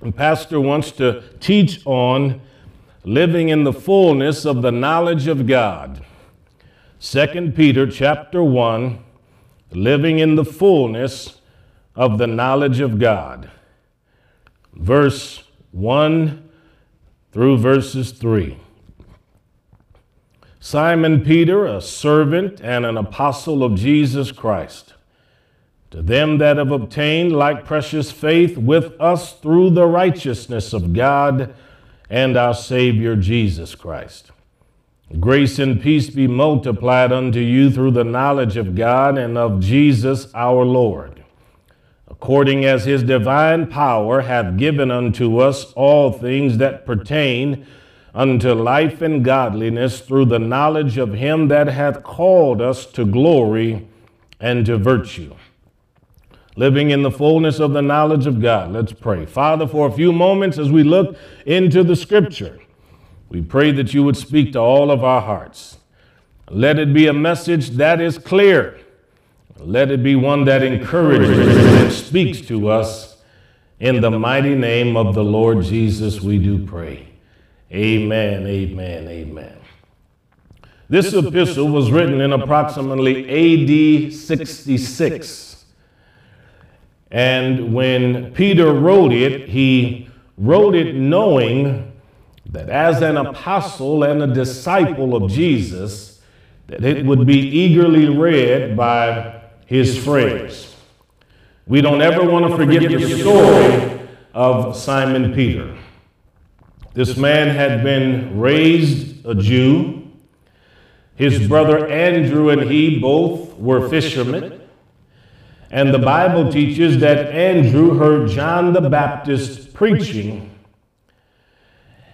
And Pastor wants to teach on living in the fullness of the knowledge of God. 2 Peter chapter 1, living in the fullness of the knowledge of God. Verse 1 through verses 3. Simon Peter, a servant and an apostle of Jesus Christ, to them that have obtained like precious faith with us through the righteousness of God and our Savior Jesus Christ. Grace and peace be multiplied unto you through the knowledge of God and of Jesus our Lord, according as his divine power hath given unto us all things that pertain unto life and godliness through the knowledge of him that hath called us to glory and to virtue living in the fullness of the knowledge of God. Let's pray. Father, for a few moments as we look into the scripture, we pray that you would speak to all of our hearts. Let it be a message that is clear. Let it be one that encourages and speaks to us. In the mighty name of the Lord Jesus, we do pray. Amen, amen, amen. This epistle was written in approximately AD 66. And when Peter wrote it, he wrote it knowing that as an apostle and a disciple of Jesus, that it would be eagerly read by his friends. We don't ever want to forget the story of Simon Peter. This man had been raised a Jew. His brother Andrew and he both were fishermen. And the Bible teaches that Andrew heard John the Baptist preaching.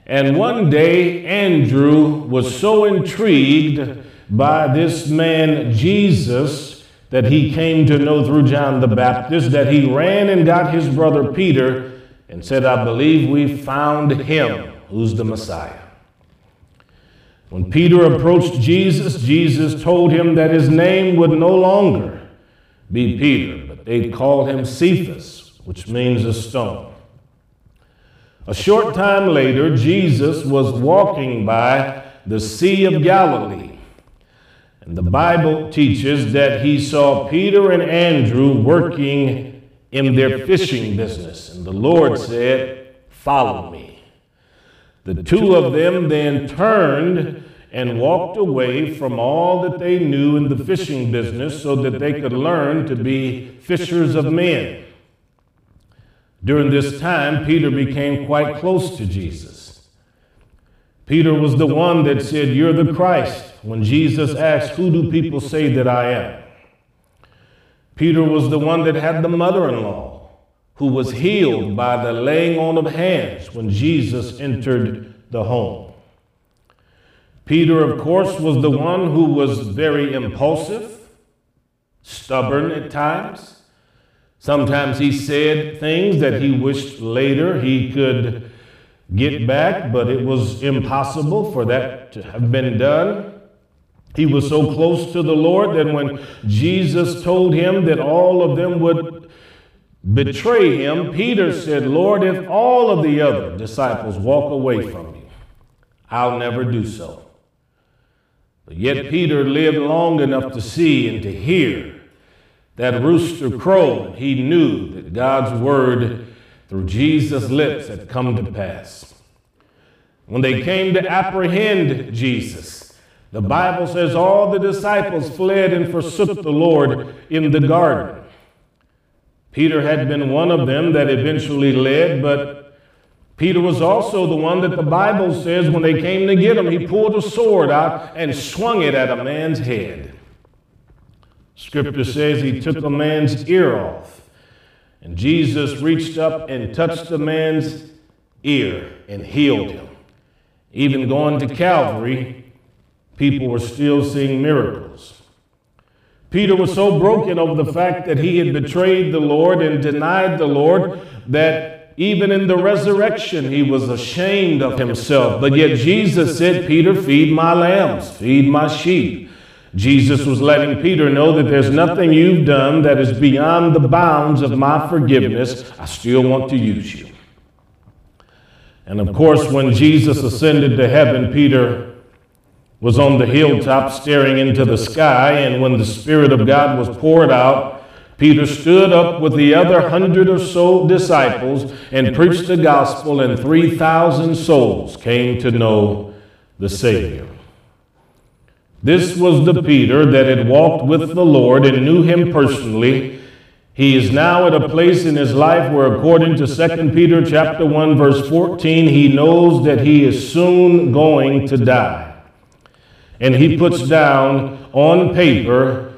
And one day, Andrew was so intrigued by this man, Jesus, that he came to know through John the Baptist, that he ran and got his brother Peter and said, I believe we found him who's the Messiah. When Peter approached Jesus, Jesus told him that his name would no longer be Peter, but they called him Cephas, which means a stone. A short time later, Jesus was walking by the Sea of Galilee. And the Bible teaches that he saw Peter and Andrew working in their fishing business. And the Lord said, Follow me. The two of them then turned and walked away from all that they knew in the fishing business so that they could learn to be fishers of men. During this time, Peter became quite close to Jesus. Peter was the one that said, You're the Christ, when Jesus asked, Who do people say that I am? Peter was the one that had the mother in law who was healed by the laying on of hands when Jesus entered the home. Peter, of course, was the one who was very impulsive, stubborn at times. Sometimes he said things that he wished later he could get back, but it was impossible for that to have been done. He was so close to the Lord that when Jesus told him that all of them would betray him, Peter said, Lord, if all of the other disciples walk away from me, I'll never do so. But yet Peter lived long enough to see and to hear that rooster crow. He knew that God's word through Jesus' lips had come to pass. When they came to apprehend Jesus, the Bible says all the disciples fled and forsook the Lord in the garden. Peter had been one of them that eventually led, but Peter was also the one that the Bible says when they came to get him, he pulled a sword out and swung it at a man's head. Scripture says he took a man's ear off. And Jesus reached up and touched the man's ear and healed him. Even going to Calvary, people were still seeing miracles. Peter was so broken over the fact that he had betrayed the Lord and denied the Lord that even in the resurrection, he was ashamed of himself. But yet Jesus said, Peter, feed my lambs, feed my sheep. Jesus was letting Peter know that there's nothing you've done that is beyond the bounds of my forgiveness. I still want to use you. And of course, when Jesus ascended to heaven, Peter was on the hilltop staring into the sky. And when the Spirit of God was poured out, Peter stood up with the other hundred or so disciples and preached the gospel, and 3,000 souls came to know the Savior. This was the Peter that had walked with the Lord and knew him personally. He is now at a place in his life where according to 2 Peter chapter 1 verse 14 he knows that he is soon going to die. And he puts down on paper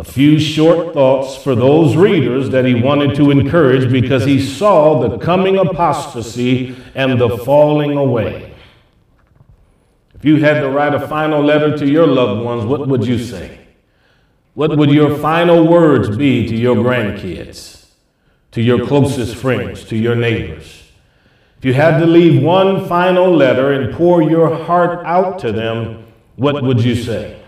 a few short thoughts for those readers that he wanted to encourage because he saw the coming apostasy and the falling away. If you had to write a final letter to your loved ones, what would you say? What would your final words be to your grandkids, to your closest friends, to your neighbors? If you had to leave one final letter and pour your heart out to them, what would you say?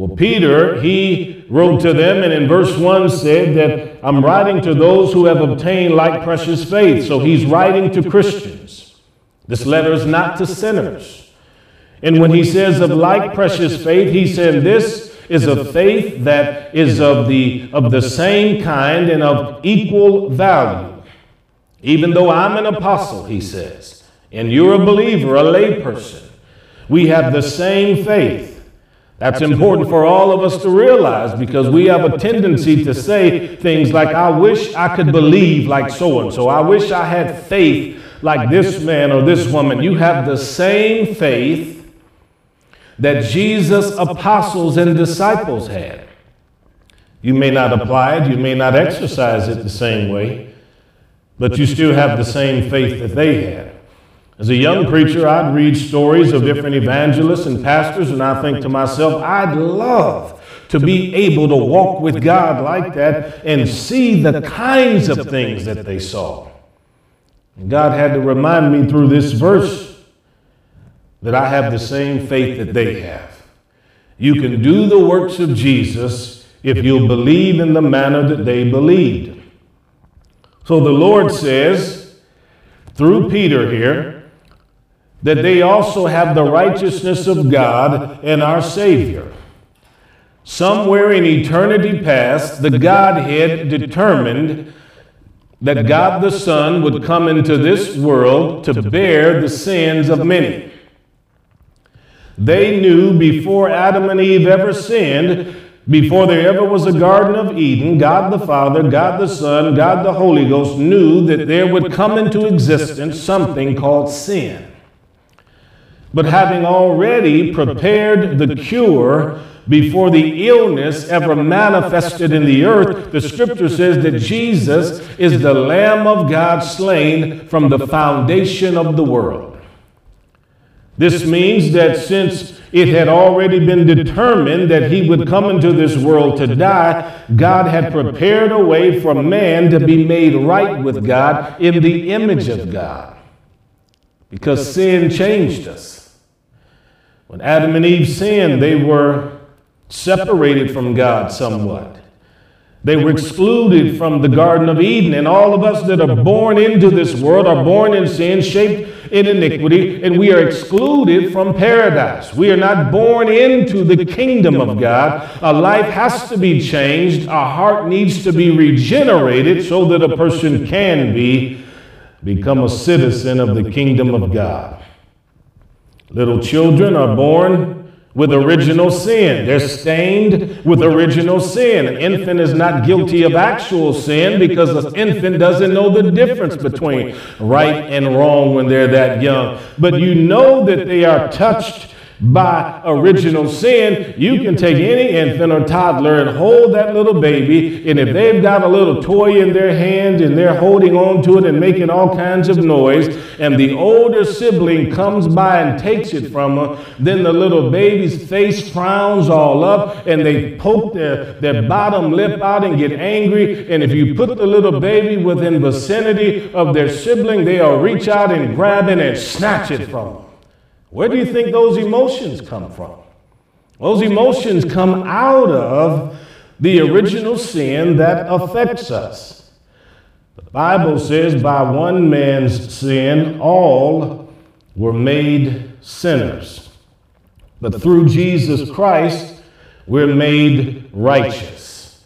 Well, Peter, he wrote to them, and in verse 1 said that I'm writing to those who have obtained like precious faith. So he's writing to Christians. This letter is not to sinners. And when he says of like precious faith, he said this is a faith that is of the, of the same kind and of equal value. Even though I'm an apostle, he says, and you're a believer, a layperson, we have the same faith. That's important for all of us to realize because we have a tendency to say things like, I wish I could believe like so and so. I wish I had faith like this man or this woman. You have the same faith that Jesus' apostles and disciples had. You may not apply it, you may not exercise it the same way, but you still have the same faith that they had. As a young preacher, I'd read stories of different evangelists and pastors, and I think to myself, I'd love to be able to walk with God like that and see the kinds of things that they saw. And God had to remind me through this verse that I have the same faith that they have. You can do the works of Jesus if you'll believe in the manner that they believed. So the Lord says, through Peter here, that they also have the righteousness of God and our Savior. Somewhere in eternity past, the Godhead determined that God the Son would come into this world to bear the sins of many. They knew before Adam and Eve ever sinned, before there ever was a Garden of Eden, God the Father, God the Son, God the Holy Ghost knew that there would come into existence something called sin. But having already prepared the cure before the illness ever manifested in the earth, the scripture says that Jesus is the Lamb of God slain from the foundation of the world. This means that since it had already been determined that he would come into this world to die, God had prepared a way for man to be made right with God in the image of God. Because sin changed us. When Adam and Eve sinned, they were separated from God somewhat. They were excluded from the Garden of Eden. And all of us that are born into this world are born in sin, shaped in iniquity, and we are excluded from paradise. We are not born into the kingdom of God. Our life has to be changed. Our heart needs to be regenerated so that a person can be become a citizen of the kingdom of God. Little children are born with original sin. They're stained with original sin. An infant is not guilty of actual sin because the infant doesn't know the difference between right and wrong when they're that young. But you know that they are touched by original sin, you can take any infant or toddler and hold that little baby, and if they've got a little toy in their hand and they're holding on to it and making all kinds of noise, and the older sibling comes by and takes it from them, then the little baby's face frowns all up and they poke their, their bottom lip out and get angry. And if you put the little baby within vicinity of their sibling, they'll reach out and grab it and snatch it from them. Where do you think those emotions come from? Those emotions come out of the original sin that affects us. The Bible says, by one man's sin, all were made sinners. But through Jesus Christ, we're made righteous.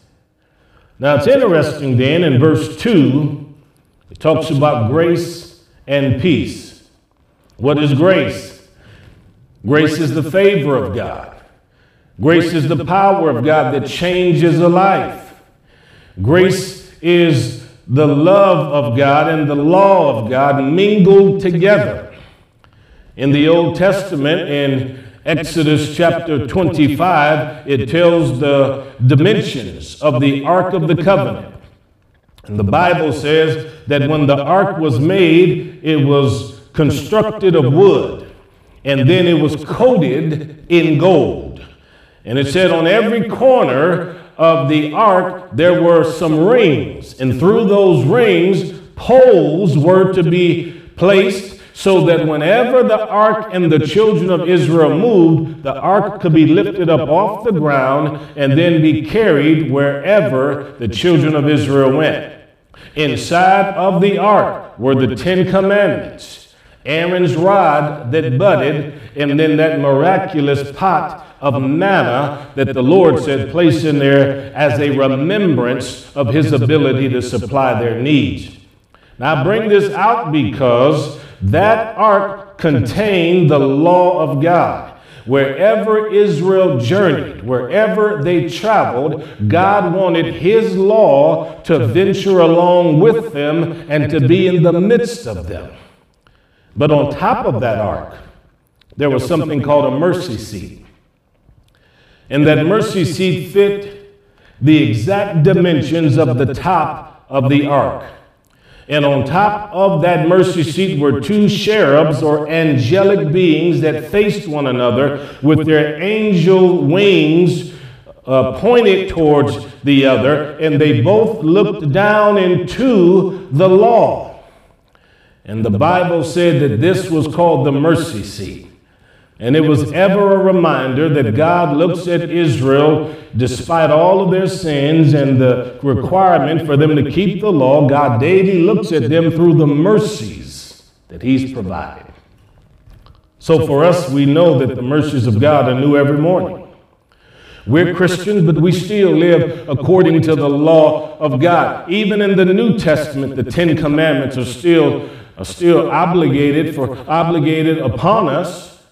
Now it's interesting then in verse 2, it talks about grace and peace. What is grace? Grace is the favor of God. Grace is the power of God that changes a life. Grace is the love of God and the law of God mingled together. In the Old Testament, in Exodus chapter 25, it tells the dimensions of the Ark of the Covenant. And the Bible says that when the ark was made, it was constructed of wood, and then it was coated in gold. And it said on every corner of the ark there were some rings, and through those rings, poles were to be placed so that whenever the ark and the children of Israel moved, the ark could be lifted up off the ground and then be carried wherever the children of Israel went. Inside of the ark were the Ten Commandments, Aaron's rod that budded, and then that miraculous pot of manna that the Lord said place in there as a remembrance of his ability to supply their needs. Now, I bring this out because that ark contained the law of God. Wherever Israel journeyed, wherever they traveled, God wanted His law to venture along with them and to be in the midst of them. But on top of that ark, there was something called a mercy seat. And that mercy seat fit the exact dimensions of the top of the ark. And on top of that mercy seat were two cherubs or angelic beings that faced one another with their angel wings uh, pointed towards the other, and they both looked down into the law. And the Bible said that this was called the mercy seat. And it was ever a reminder that God looks at Israel despite all of their sins and the requirement for them to keep the law. God daily looks at them through the mercies that He's provided. So for us, we know that the mercies of God are new every morning. We're Christians, but we still live according to the law of God. Even in the New Testament, the Ten Commandments are still, are still obligated for obligated upon us.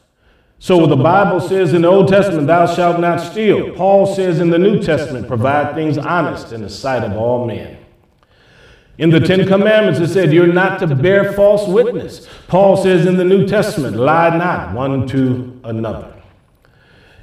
So the Bible says in the Old Testament, thou shalt not steal. Paul says in the New Testament, provide things honest in the sight of all men. In the Ten Commandments, it said, You're not to bear false witness. Paul says in the New Testament, Lie not one to another.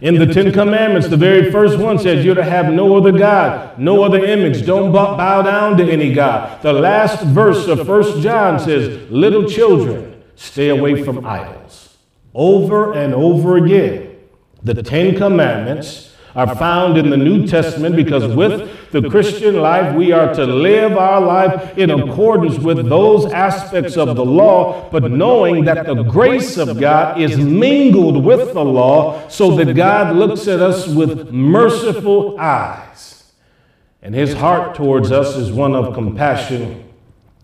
In the Ten Commandments, the very first one says, You're to have no other God, no other image. Don't bow down to any God. The last verse of First John says, Little children, stay away from idols over and over again. The Ten Commandments are found in the New Testament because with the Christian life, we are to live our life in accordance with those aspects of the law, but knowing that the grace of God is mingled with the law so that God looks at us with merciful eyes. And his heart towards us is one of compassion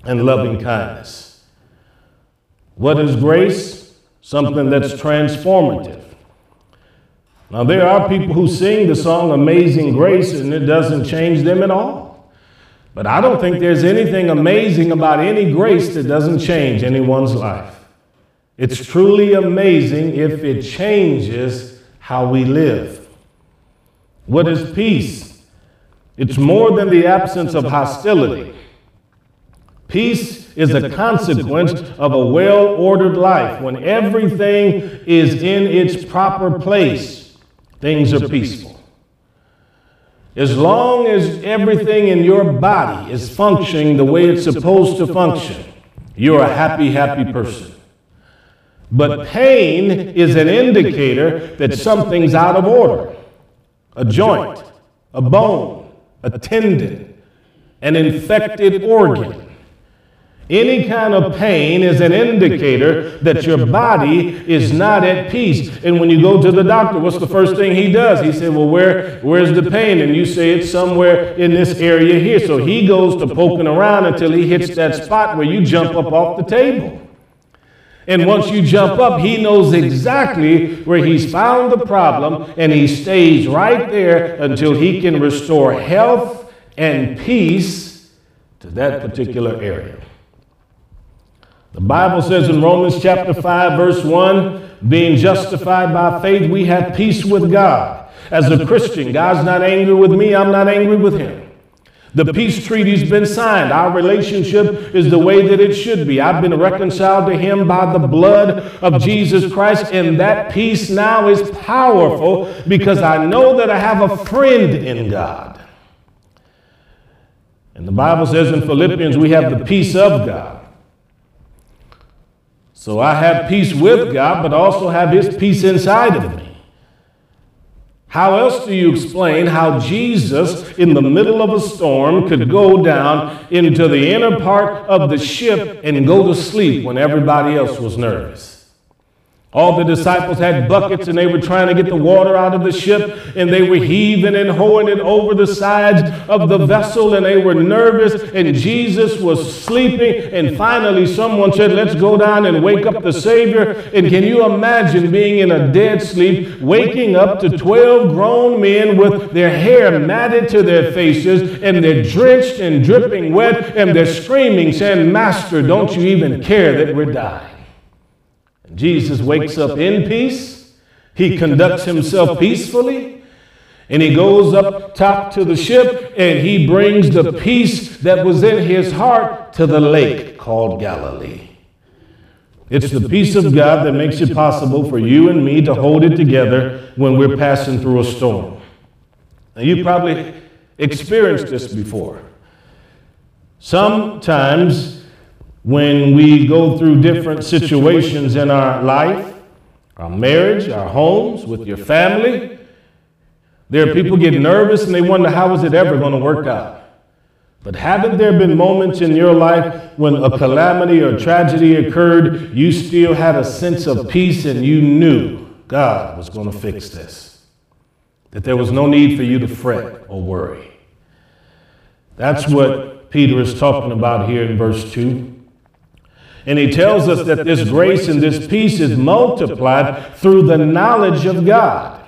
and loving kindness. What is grace? something that's transformative. Now, there are people who sing the song Amazing Grace and it doesn't change them at all. But I don't think there's anything amazing about any grace that doesn't change anyone's life. It's truly amazing if it changes how we live. What is peace? It's more than the absence of hostility. Peace is a consequence of a well ordered life. When everything is in its proper place, things are peaceful. As long as everything in your body is functioning the way it's supposed to function, you're a happy, happy person. But pain is an indicator that something's out of order. A joint, a bone, a tendon, an infected organ Any kind of pain is an indicator that your body is not at peace. And when you go to the doctor, what's the first thing he does? He said, Well, where, where's the pain? And you say it's somewhere in this area here. So he goes to poking around until he hits that spot where you jump up off the table. And once you jump up, he knows exactly where he's found the problem, and he stays right there until he can restore health and peace to that particular area. The Bible says in Romans chapter 5, verse 1, being justified by faith, we have peace with God. As a Christian, God's not angry with me, I'm not angry with him. The peace treaty's been signed. Our relationship is the way that it should be. I've been reconciled to him by the blood of Jesus Christ, and that peace now is powerful because I know that I have a friend in God. And the Bible says in Philippians, we have the peace of God. So I have peace with God, but also have His peace inside of me. How else do you explain how Jesus, in the middle of a storm, could go down into the inner part of the ship and go to sleep when everybody else was nervous? All the disciples had buckets and they were trying to get the water out of the ship and they were heaving and hoeing it over the sides of the vessel and they were nervous and Jesus was sleeping and finally someone said, let's go down and wake up the Savior. And can you imagine being in a dead sleep, waking up to 12 grown men with their hair matted to their faces and they're drenched and dripping wet and they're screaming saying, Master, don't you even care that we're dying? Jesus wakes up in peace. He conducts himself peacefully. And he goes up top to the ship and he brings the peace that was in his heart to the lake called Galilee. It's the peace of God that makes it possible for you and me to hold it together when we're passing through a storm. Now, you probably experienced this before. Sometimes when we go through different situations in our life, our marriage, our homes, with your family. There are people get nervous and they wonder how is it ever going to work out. But haven't there been moments in your life when a calamity or tragedy occurred, you still had a sense of peace and you knew God was going to fix this? That there was no need for you to fret or worry. That's what Peter is talking about here in verse 2. And he tells us that this grace and this peace is multiplied through the knowledge of God.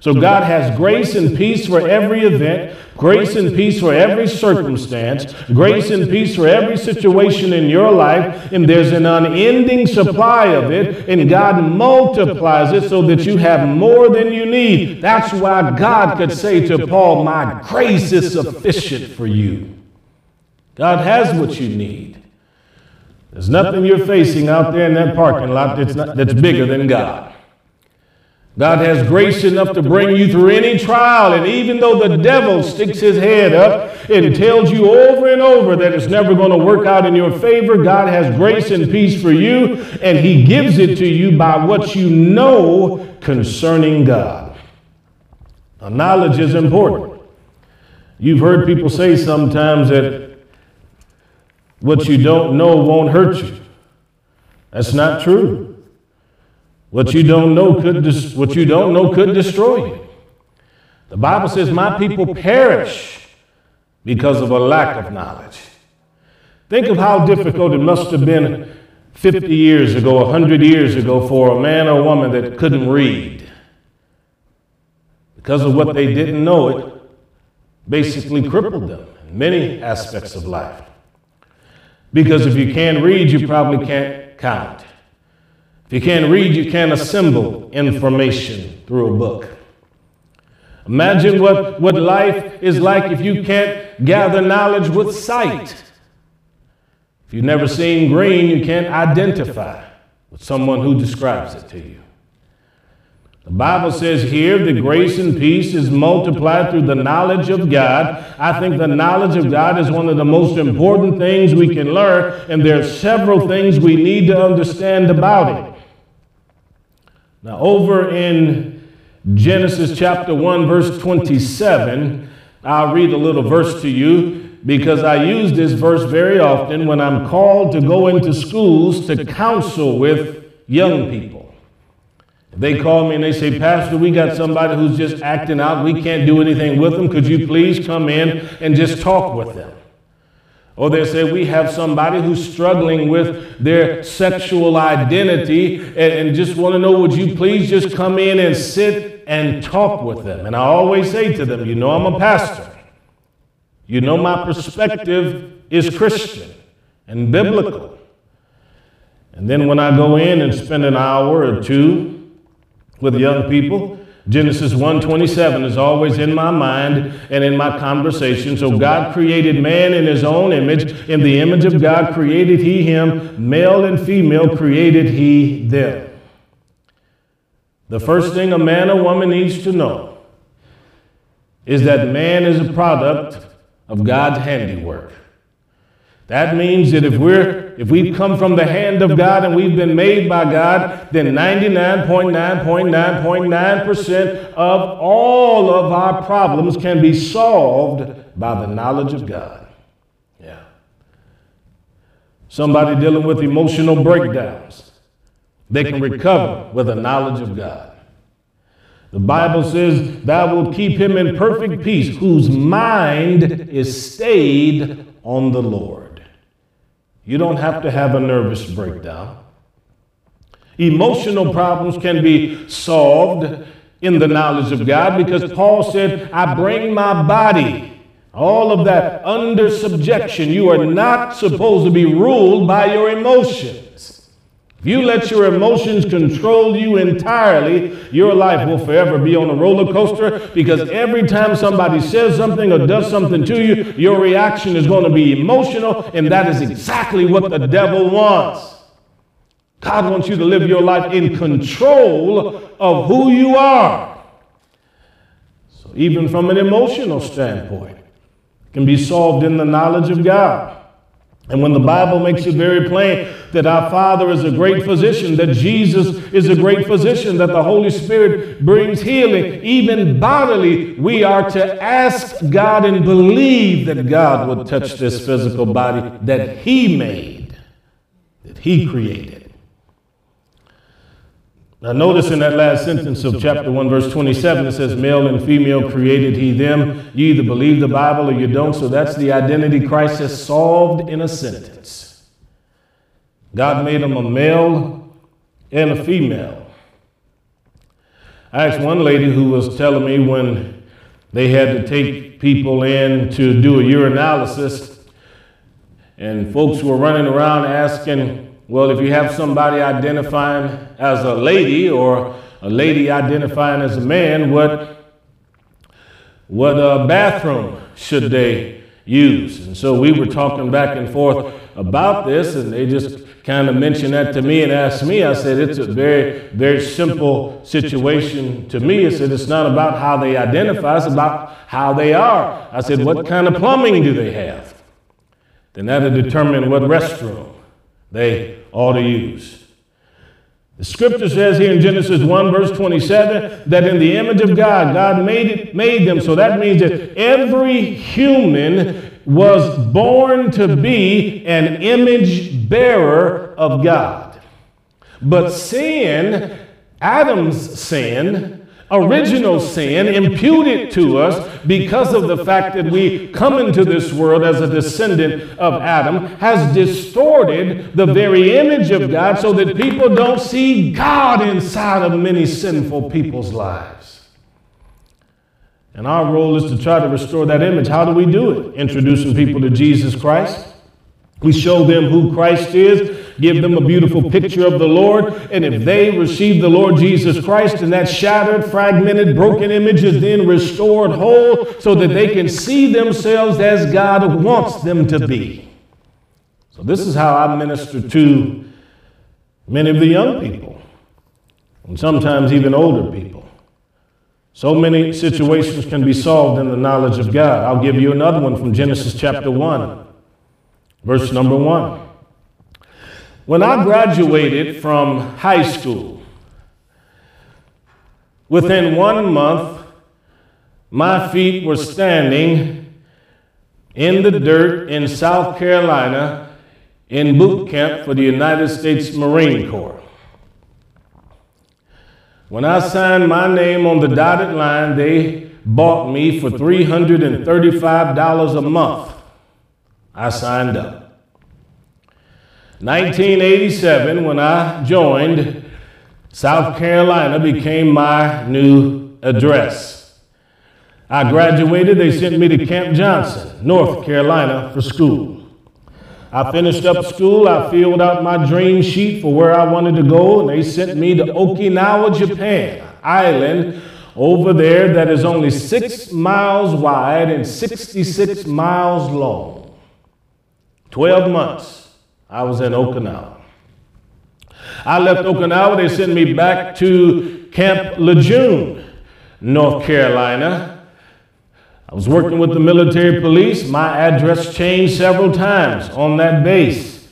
So God has grace and peace for every event, grace and peace for every circumstance, grace and peace for every situation in your life, and there's an unending supply of it, and God multiplies it so that you have more than you need. That's why God could say to Paul, My grace is sufficient for you. God has what you need. There's nothing you're facing out there in that parking lot that's, not, that's bigger than God. God has grace enough to bring you through any trial. And even though the devil sticks his head up and tells you over and over that it's never going to work out in your favor, God has grace and peace for you, and he gives it to you by what you know concerning God. Now, knowledge is important. You've heard people say sometimes that what you don't know won't hurt you. That's not true. What you don't know could dis- what you don't know could destroy you. The Bible says, "My people perish because of a lack of knowledge." Think of how difficult it must have been 50 years ago, 100 years ago for a man or woman that couldn't read. Because of what they didn't know, it basically crippled them in many aspects of life. Because if you can't read, you probably can't count. If you can't read, you can't assemble information through a book. Imagine what, what life is like if you can't gather knowledge with sight. If you've never seen green, you can't identify with someone who describes it to you. The Bible says here the grace and peace is multiplied through the knowledge of God. I think the knowledge of God is one of the most important things we can learn, and there are several things we need to understand about it. Now, over in Genesis chapter 1, verse 27, I'll read a little verse to you. because I use this verse very often when I'm called to go into schools to counsel with young people. They call me and they say, Pastor, we got somebody who's just acting out. We can't do anything with them. Could you please come in and just talk with them? Or they say, We have somebody who's struggling with their sexual identity and, and just want to know, would you please just come in and sit and talk with them? And I always say to them, You know, I'm a pastor. You know, my perspective is Christian and biblical. And then when I go in and spend an hour or two with young people, Genesis 1:27 is always in my mind and in my conversation. So God created man in his own image. In the image of God created he him, male and female created he them. The first thing a man or woman needs to know is that man is a product of God's handiwork. That means that if we're if we come from the hand of God and we've been made by God, then 99.9.9.9% of all of our problems can be solved by the knowledge of God. Yeah. Somebody dealing with emotional breakdowns, they can recover with the knowledge of God. The Bible says, Thou wilt keep him in perfect peace, whose mind is stayed on the Lord. You don't have to have a nervous breakdown. Emotional problems can be solved in the knowledge of God because Paul said, I bring my body, all of that under subjection. You are not supposed to be ruled by your emotions. If you let your emotions control you entirely, your life will forever be on a roller coaster because every time somebody says something or does something to you, your reaction is going to be emotional, and that is exactly what the devil wants. God wants you to live your life in control of who you are. So, even from an emotional standpoint, it can be solved in the knowledge of God. And when the Bible makes it very plain that our Father is a great physician, that Jesus is a great physician, that the Holy Spirit brings healing, even bodily, we are to ask God and believe that God would touch this physical body that He made, that He created. Now, notice in that last sentence of chapter 1, verse 27, it says, Male and female created he them. You either believe the Bible or you don't. So that's the identity Christ has solved in a sentence. God made them a male and a female. I asked one lady who was telling me when they had to take people in to do a urinalysis, and folks were running around asking, well, if you have somebody identifying as a lady or a lady identifying as a man, what, what uh, bathroom should they use? And so we were talking back and forth about this, and they just kind of mentioned that to me and asked me. I said, it's a very, very simple situation to me. I said, it's not about how they identify, it's about how they are. I said, what kind of plumbing do they have? Then that'll determine what restroom they ought to use. The scripture says here in Genesis 1, verse 27, that in the image of God, God made, it, made them. So that means that every human was born to be an image bearer of God. But sin, Adam's sin, original sin imputed to us because of the fact that we come into this world as a descendant of Adam has distorted the very image of God so that people don't see God inside of many sinful people's lives. And our role is to try to restore that image. How do we do it? Introducing people to Jesus Christ. We show them who Christ is give them a beautiful picture of the Lord. And if they receive the Lord Jesus Christ and that shattered, fragmented, broken image is then restored whole so that they can see themselves as God wants them to be. So, this is how I minister to many of the young people and sometimes even older people. So many situations can be solved in the knowledge of God. I'll give you another one from Genesis chapter 1, verse number 1. When I graduated from high school, within one month, my feet were standing in the dirt in South Carolina in boot camp for the United States Marine Corps. When I signed my name on the dotted line, they bought me for $335 a month. I signed up. 1987, when I joined, South Carolina became my new address. I graduated, they sent me to Camp Johnson, North Carolina, for school. I finished up school, I filled out my dream sheet for where I wanted to go, and they sent me to Okinawa, Japan, island over there that is only six miles wide and 66 miles long. 12 months I was in Okinawa. I left Okinawa, they sent me back to Camp Lejeune, North Carolina. I was working with the military police. My address changed several times on that base.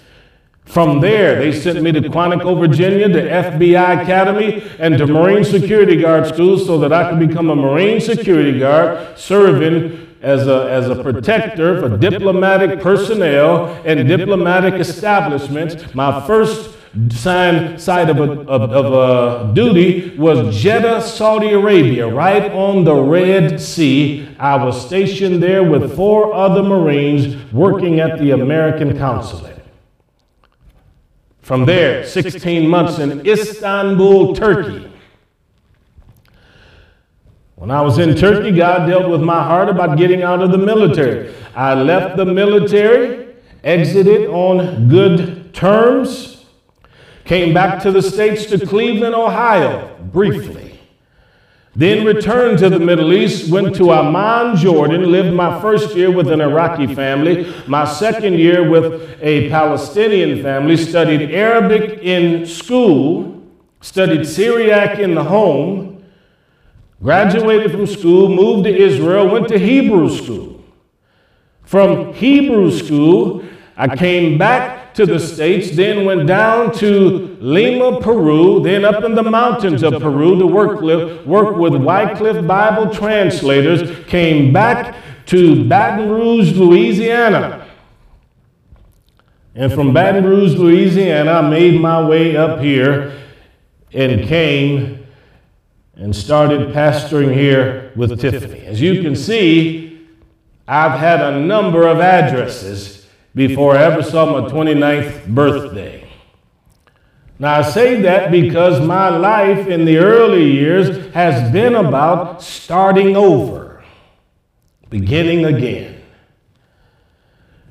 From there, they sent me to Quantico, Virginia, to FBI Academy, and to Marine Security Guard School so that I could become a Marine Security Guard serving as a, as a protector for diplomatic personnel and diplomatic establishments. My first sign side of a, of, of a duty was Jeddah, Saudi Arabia, right on the Red Sea. I was stationed there with four other Marines working at the American consulate. From there, 16 months in Istanbul, Turkey. When I was in Turkey, God dealt with my heart about getting out of the military. I left the military, exited on good terms Came back to the States to Cleveland, Ohio, briefly. Then returned to the Middle East, went to Amman, Jordan, lived my first year with an Iraqi family, my second year with a Palestinian family, studied Arabic in school, studied Syriac in the home, graduated from school, moved to Israel, went to Hebrew school. From Hebrew school, I came back to the States, then went down to Lima, Peru, then up in the mountains of Peru to work, work with Wycliffe Bible translators, came back to Baton Rouge, Louisiana. And from Baton Rouge, Louisiana, I made my way up here and came and started pastoring here with Tiffany. As you can see, I've had a number of addresses before I ever saw my 29th birthday. Now, I say that because my life in the early years has been about starting over, beginning again.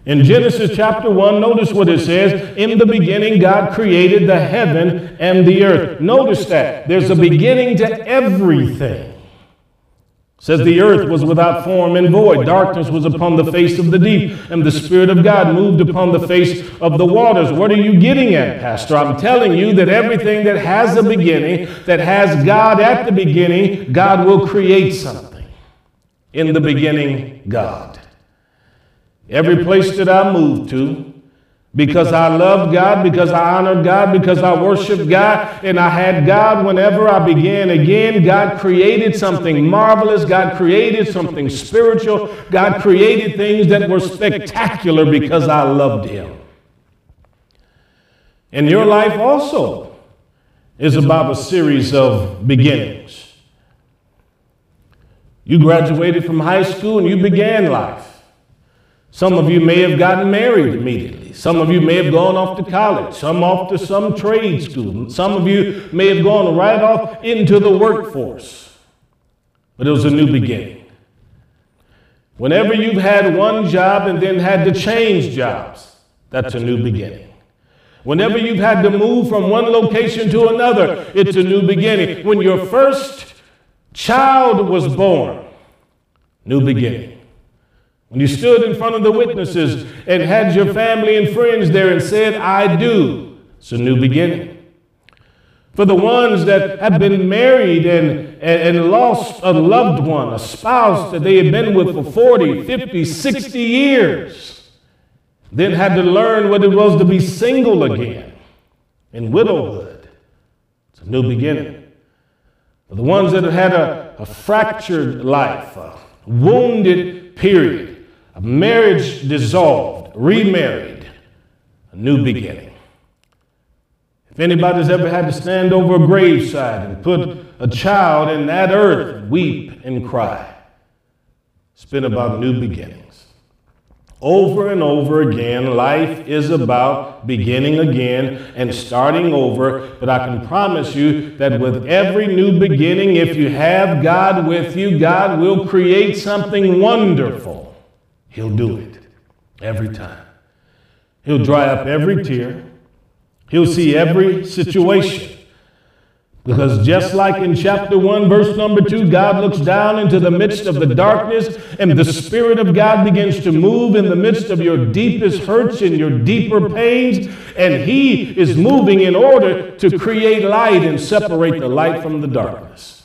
In Genesis chapter 1, notice what it says. In the beginning, God created the heaven and the earth. Notice that. There's a beginning to everything says the earth was without form and void darkness was upon the face of the deep and the spirit of god moved upon the face of the waters what are you getting at pastor i'm telling you that everything that has a beginning that has god at the beginning god will create something in the beginning god every place that i moved to because I loved God, because I honored God, because I worshiped God, and I had God whenever I began again. God created something marvelous. God created something spiritual. God created things that were spectacular because I loved Him. And your life also is about a series of beginnings. You graduated from high school and you began life. Some of you may have gotten married immediately. Some of you may have gone off to college, some off to some trade school. Some of you may have gone right off into the workforce. But it was a new beginning. Whenever you've had one job and then had to change jobs, that's a new beginning. Whenever you've had to move from one location to another, it's a new beginning. When your first child was born, new beginning. When you stood in front of the witnesses and had your family and friends there and said, I do, it's a new beginning. For the ones that have been married and, and, and lost a loved one, a spouse that they had been with for 40, 50, 60 years, then had to learn what it was to be single again in widowhood. It's a new beginning. For the ones that have had a, a fractured life, a wounded period, a marriage dissolved, remarried, a new beginning. If anybody's ever had to stand over a graveside and put a child in that earth, weep and cry, it's been about new beginnings. Over and over again, life is about beginning again and starting over. But I can promise you that with every new beginning, if you have God with you, God will create something wonderful. He'll do it every time. He'll dry up every tear. He'll see every situation. Because just like in chapter 1, verse number 2, God looks down into the midst of the darkness, and the Spirit of God begins to move in the midst of your deepest hurts and your deeper pains, and He is moving in order to create light and separate the light from the darkness.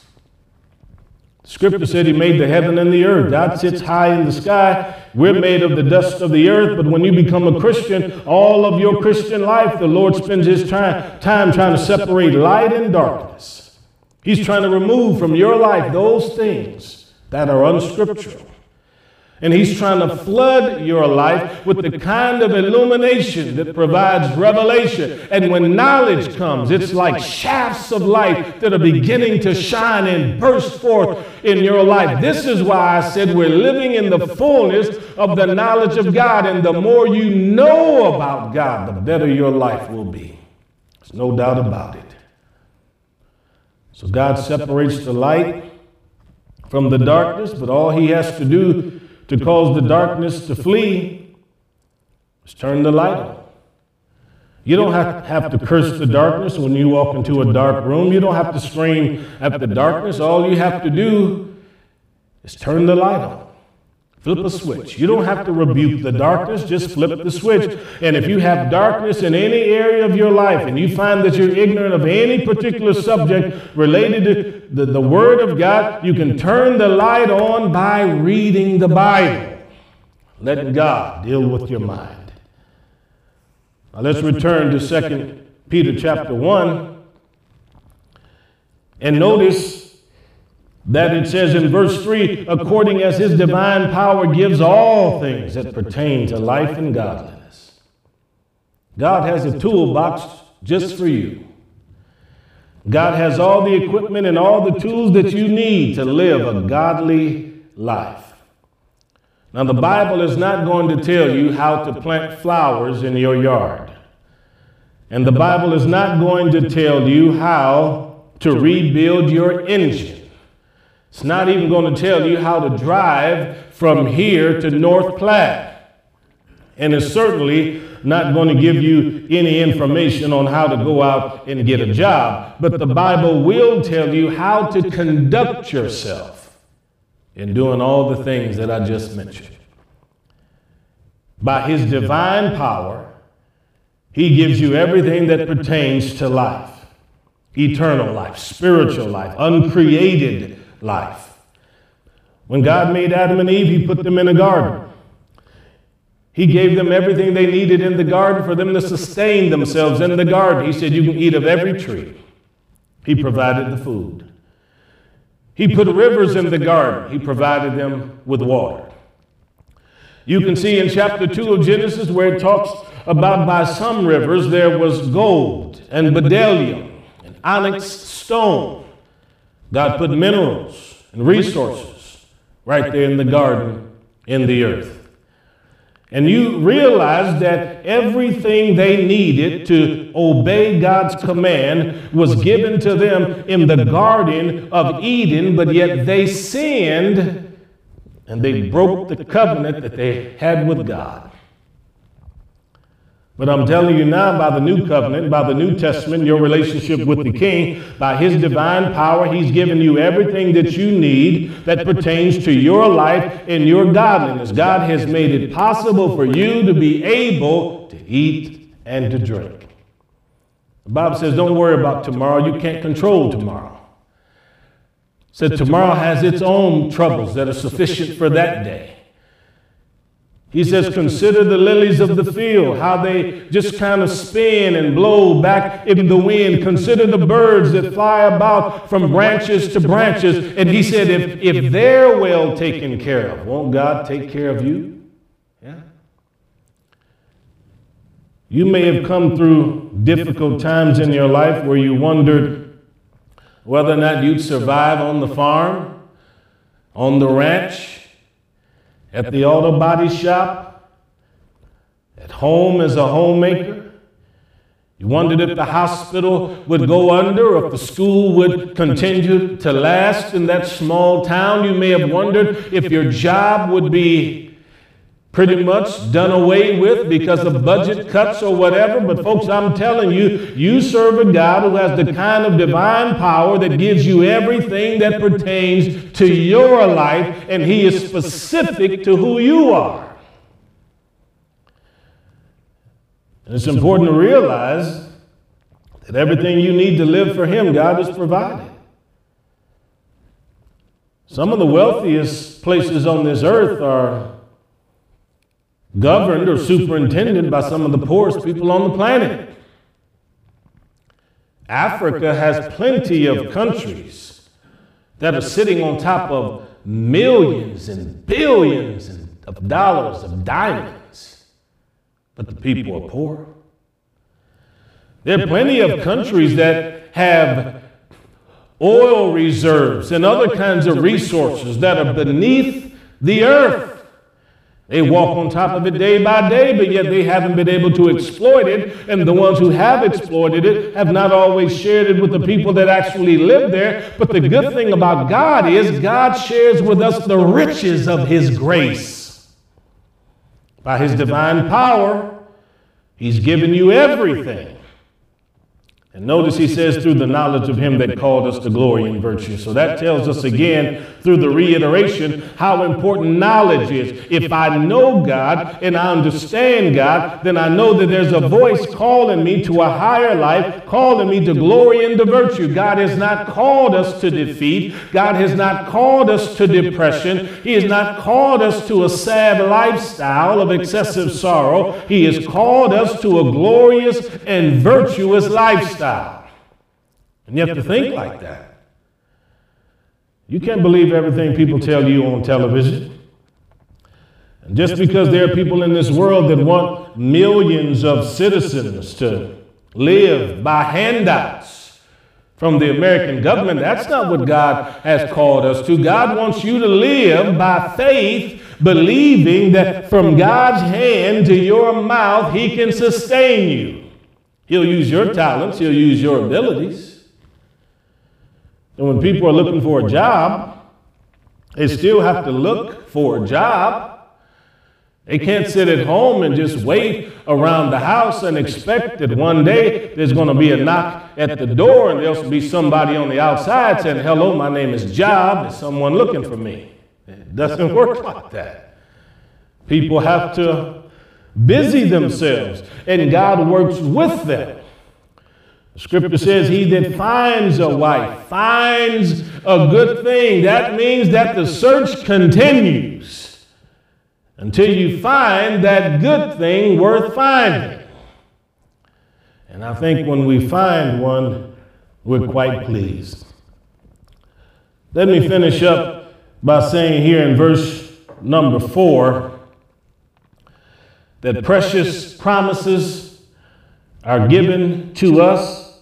Scripture said he made the heaven and the earth. God sits high in the sky. We're made of the dust of the earth. But when you become a Christian, all of your Christian life, the Lord spends his time, time trying to separate light and darkness. He's trying to remove from your life those things that are unscriptural. And he's trying to flood your life with the kind of illumination that provides revelation. And when knowledge comes, it's like shafts of light that are beginning to shine and burst forth in your life. This is why I said we're living in the fullness of the knowledge of God. And the more you know about God, the better your life will be. There's no doubt about it. So God separates the light from the darkness, but all he has to do to cause the darkness to flee is turn the light on. You don't have, have to curse the darkness when you walk into a dark room. You don't have to scream at the darkness. All you have to do is turn the light on. Flip a switch. You don't have to rebuke the darkness, just flip the switch. And if you have darkness in any area of your life and you find that you're ignorant of any particular subject related to the, the Word of God, you can turn the light on by reading the Bible. Letting God deal with your mind. Now let's return to 2 Peter chapter 1 and notice that it says in verse 3 according as his divine power gives all things that pertain to life and godliness. God has a toolbox just for you. God has all the equipment and all the tools that you need to live a godly life. Now, the Bible is not going to tell you how to plant flowers in your yard. And the Bible is not going to tell you how to rebuild your engine. It's not even going to tell you how to drive from here to North Platte. And it's certainly not going to give you any information on how to go out and get a job. But the Bible will tell you how to conduct yourself in doing all the things that I just mentioned. By His divine power, He gives you everything that pertains to life eternal life, spiritual life, uncreated life. When God made Adam and Eve, He put them in a garden. He gave them everything they needed in the garden for them to sustain themselves in the garden. He said, You can eat of every tree. He provided the food. He put rivers in the garden. He provided them with water. You can see in chapter 2 of Genesis where it talks about by some rivers there was gold and bdellium and onyx stone. God put minerals and resources right there in the garden in the earth. And you realize that everything they needed to obey God's command was given to them in the Garden of Eden, but yet they sinned and they broke the covenant that they had with God. But I'm telling you now, by the new covenant, by the New Testament, your relationship with the King, by His divine power, He's given you everything that you need that pertains to your life and your godliness. God has made it possible for you to be able to eat and to drink. The Bible says, don't worry about tomorrow. You can't control tomorrow. It said tomorrow has its own troubles that are sufficient for that day. He says, Consider the lilies of the field, how they just kind of spin and blow back in the wind. Consider the birds that fly about from branches to branches. And he said, If, if they're well taken care of, won't God take care of you? Yeah. You may have come through difficult times in your life where you wondered whether or not you'd survive on the farm, on the ranch at the auto body shop, at home as a homemaker. You wondered if the hospital would go under if the school would continue to last in that small town. You may have wondered if your job would be pretty much done away with because of budget cuts or whatever. But, folks, I'm telling you, you serve a God who has the kind of divine power that gives you everything that pertains to your life, and He is specific to who you are. And it's important to realize that everything you need to live for Him, God has provided. Some of the wealthiest places on this earth are governed or superintended by some of the poorest people on the planet. Africa has plenty of countries that are sitting on top of millions and billions of dollars of diamonds but the people are poor. There are plenty of countries that have oil reserves and other kinds of resources that are beneath the earth. They walk on top of it day by day, but yet they haven't been able to exploit it. And the ones who have exploited it have not always shared it with the people that actually live there. But the good thing about God is God shares with us the riches of His grace. By his divine power, he's given you everything. And notice he says, through the knowledge of him that called us to glory and virtue. So that tells us again, through the reiteration, how important knowledge is. If I know God and I understand God, then I know that there's a voice calling me to a higher life, calling me to glory and to virtue. God has not called us to defeat. God has not called us to depression. He has not called us to a sad lifestyle of excessive sorrow. He has called us to a glorious and virtuous lifestyle lifestyle. And you have to think like that. You can't believe everything people tell you on television. And just because there are people in this world that want millions of citizens to live by handouts from the American government, that's not what God has called us to. God wants you to live by faith, believing that from God's hand to your mouth, He can sustain you. He'll use your talents, he'll use your abilities. And when people are looking for a job, they still have to look for a job. They can't sit at home and just wait around the house and expect that one day there's going to be a knock at the door and there'll be somebody on the outside saying, Hello, my name is Job. Is someone looking for me? It doesn't work like that. People have to busy themselves, and God works with them. The scripture says, He that finds a wife finds a good thing. That means that the search continues until you find that good thing worth finding. And I think when we find one, we're quite pleased. Let me finish up by saying here in verse number four that precious promises are given to us.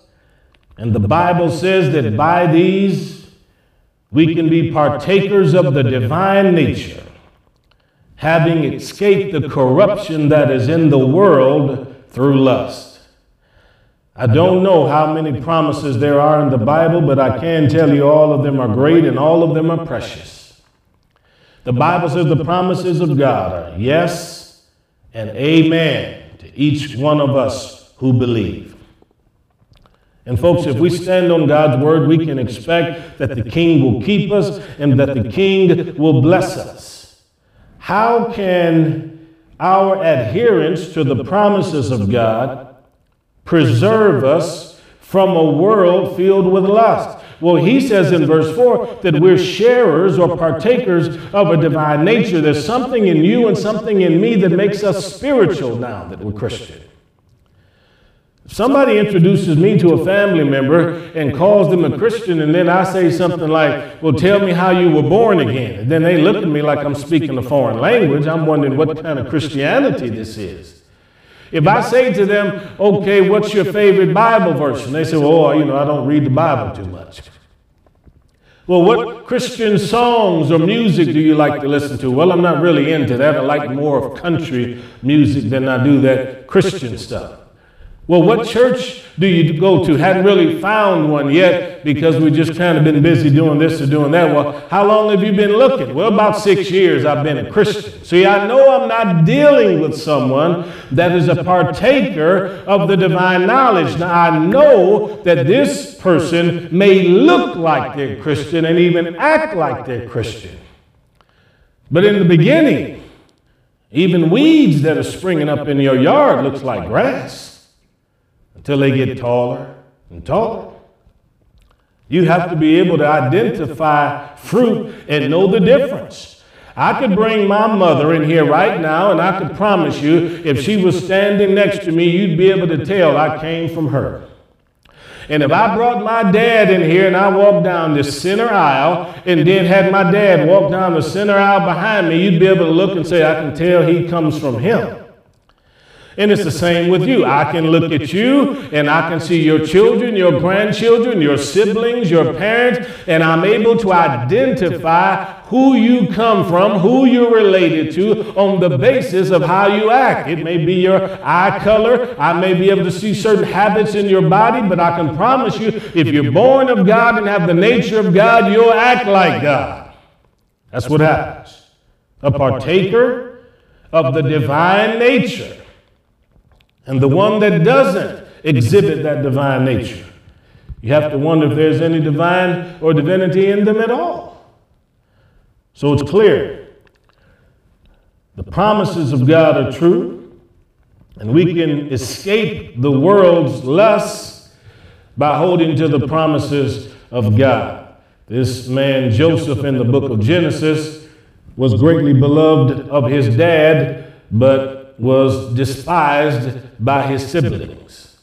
And the Bible says that by these we can be partakers of the divine nature, having escaped the corruption that is in the world through lust. I don't know how many promises there are in the Bible, but I can tell you all of them are great and all of them are precious. The Bible says the promises of God are yes and amen to each one of us who believe. And folks, if we stand on God's word, we can expect that the King will keep us and that the King will bless us. How can our adherence to the promises of God preserve us from a world filled with lust? Well, he says in verse 4 that we're sharers or partakers of a divine nature. There's something in you and something in me that makes us spiritual now that we're Christian. If somebody introduces me to a family member and calls them a Christian, and then I say something like, Well, tell me how you were born again. And then they look at me like I'm speaking a foreign language. I'm wondering what kind of Christianity this is. If I say to them, okay, what's your favorite Bible verse? And they say, well, you know, I don't read the Bible too much. Well, what Christian songs or music do you like to listen to? Well, I'm not really into that. I like more of country music than I do that Christian stuff. Well, what church do you go to? Hadn't really found one yet because we've just kind of been busy doing this or doing that. Well, how long have you been looking? Well, about six years I've been a Christian. See, I know I'm not dealing with someone that is a partaker of the divine knowledge. Now, I know that this person may look like they're Christian and even act like they're Christian. But in the beginning, even weeds that are springing up in your yard looks like grass until they get taller and taller. You have to be able to identify fruit and know the difference. I could bring my mother in here right now, and I could promise you, if she was standing next to me, you'd be able to tell I came from her. And if I brought my dad in here and I walked down the center aisle and then had my dad walk down the center aisle behind me, you'd be able to look and say, I can tell he comes from him. And it's the same with you. I can look at you and I can see your children, your grandchildren, your siblings, your parents, and I'm able to identify who you come from, who you're related to on the basis of how you act. It may be your eye color. I may be able to see certain habits in your body, but I can promise you if you're born of God and have the nature of God, you'll act like God. That's what happens. A partaker of the divine nature and the one that doesn't exhibit that divine nature. You have to wonder if there's any divine or divinity in them at all. So it's clear. The promises of God are true, and we can escape the world's lusts by holding to the promises of God. This man, Joseph, in the book of Genesis, was greatly beloved of his dad, but was despised by his siblings.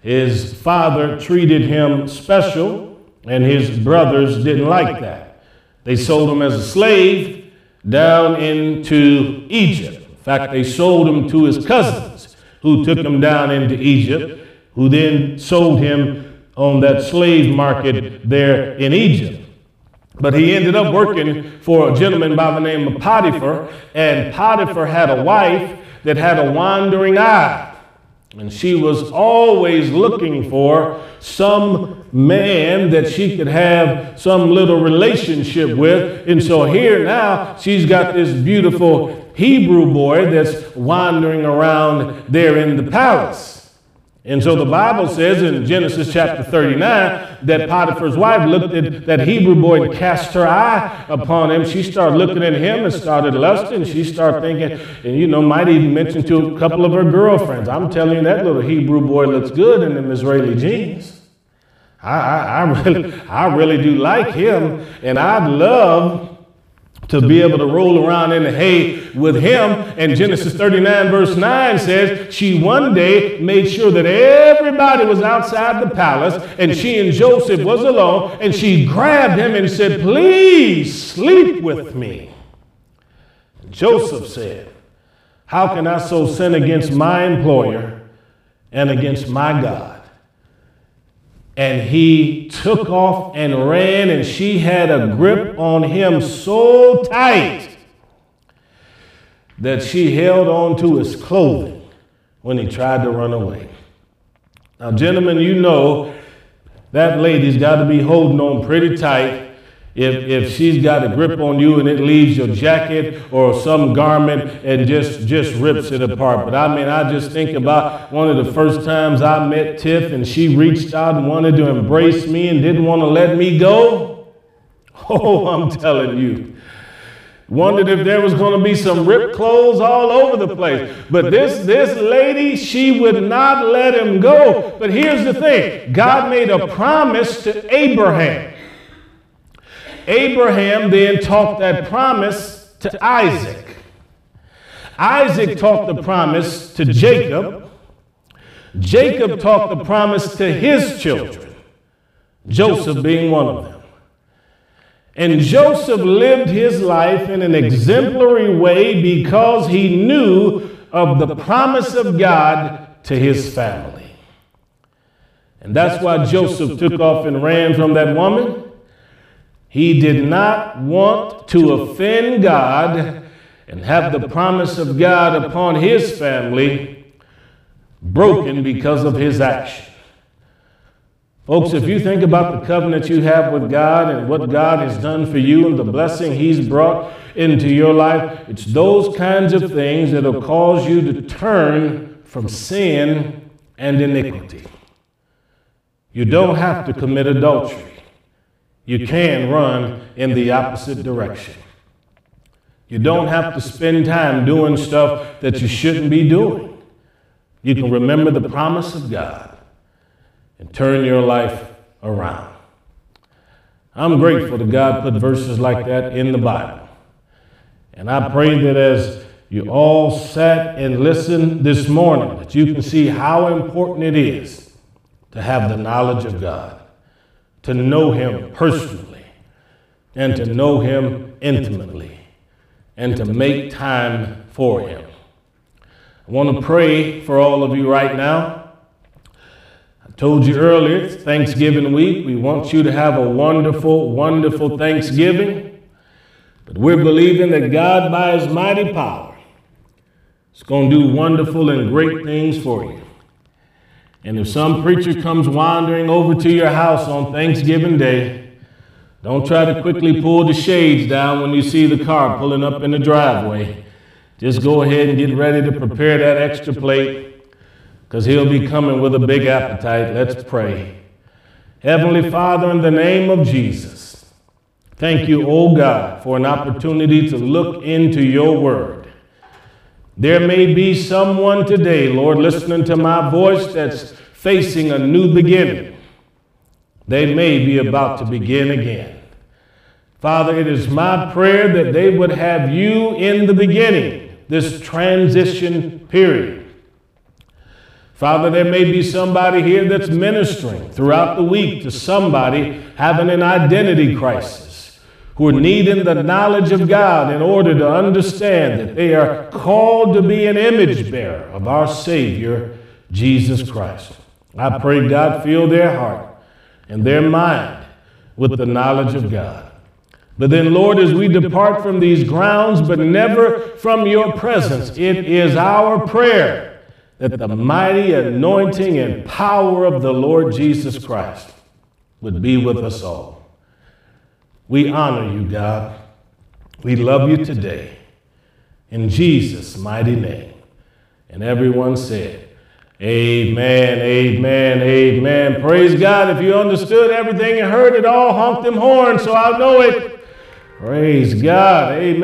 His father treated him special, and his brothers didn't like that. They sold him as a slave down into Egypt. In fact, they sold him to his cousins, who took him down into Egypt, who then sold him on that slave market there in Egypt. But he ended up working for a gentleman by the name of Potiphar, and Potiphar had a wife that had a wandering eye. And she was always looking for some man that she could have some little relationship with. And so here now, she's got this beautiful Hebrew boy that's wandering around there in the palace. And so the Bible says in Genesis chapter 39 that Potiphar's wife looked at that Hebrew boy and cast her eye upon him. She started looking at him and started lusting. She started thinking, and you know, might even mention to a couple of her girlfriends, I'm telling you, that little Hebrew boy looks good in them Israeli jeans. I, I, I, really, I really do like him, and I'd love to be able to roll around in the hay with him. And Genesis 39, verse 9 says, She one day made sure that everybody was outside the palace, and she and Joseph was alone, and she grabbed him and said, Please sleep with me. Joseph said, How can I so sin against my employer and against my God? And he took off and ran, and she had a grip on him so tight that she held on to his clothing when he tried to run away. Now, gentlemen, you know that lady's got to be holding on pretty tight if, if she's got a grip on you and it leaves your jacket or some garment and just, just rips it apart. But I mean, I just think about one of the first times I met Tiff and she reached out and wanted to embrace me and didn't want to let me go. Oh, I'm telling you. Wondered if there was going to be some ripped clothes all over the place. But this, this lady, she would not let him go. But here's the thing God made a promise to Abraham. Abraham then taught that promise to Isaac. Isaac taught the promise to Jacob. Jacob taught the promise to his children, Joseph being one of them. And Joseph lived his life in an exemplary way because he knew of the promise of God to his family. And that's why Joseph took off and ran from that woman. He did not want to offend God and have the promise of God upon his family broken because of his action. Folks, if you think about the covenant you have with God and what God has done for you and the blessing He's brought into your life, it's those kinds of things that'll cause you to turn from sin and iniquity. You don't have to commit adultery. You can run in the opposite direction. You don't have to spend time doing stuff that you shouldn't be doing. You can remember the promise of God and turn your life around. I'm grateful that God put verses like that in the Bible. And I pray that as you all sat and listened this morning, that you can see how important it is to have the knowledge of God, to know Him personally, and to know Him intimately, and to make time for Him. I want to pray for all of you right now I told you earlier, it's Thanksgiving week. We want you to have a wonderful, wonderful Thanksgiving. But we're believing that God, by His mighty power, is going to do wonderful and great things for you. And if some preacher comes wandering over to your house on Thanksgiving Day, don't try to quickly pull the shades down when you see the car pulling up in the driveway. Just go ahead and get ready to prepare that extra plate because he'll be coming with a big appetite. Let's pray. Heavenly Father, in the name of Jesus, thank you, O God, for an opportunity to look into your word. There may be someone today, Lord, listening to my voice that's facing a new beginning. They may be about to begin again. Father, it is my prayer that they would have you in the beginning, this transition period. Father, there may be somebody here that's ministering throughout the week to somebody having an identity crisis, who are needing the knowledge of God in order to understand that they are called to be an image bearer of our Savior, Jesus Christ. I pray God fill their heart and their mind with the knowledge of God. But then, Lord, as we depart from these grounds, but never from your presence, it is our prayer that the mighty anointing and power of the Lord Jesus Christ would be with us all. We honor you, God. We love you today. In Jesus' mighty name. And everyone said, Amen, amen, amen. Praise God. If you understood everything and heard it all, honk them horns so I'll know it. Praise God. Amen.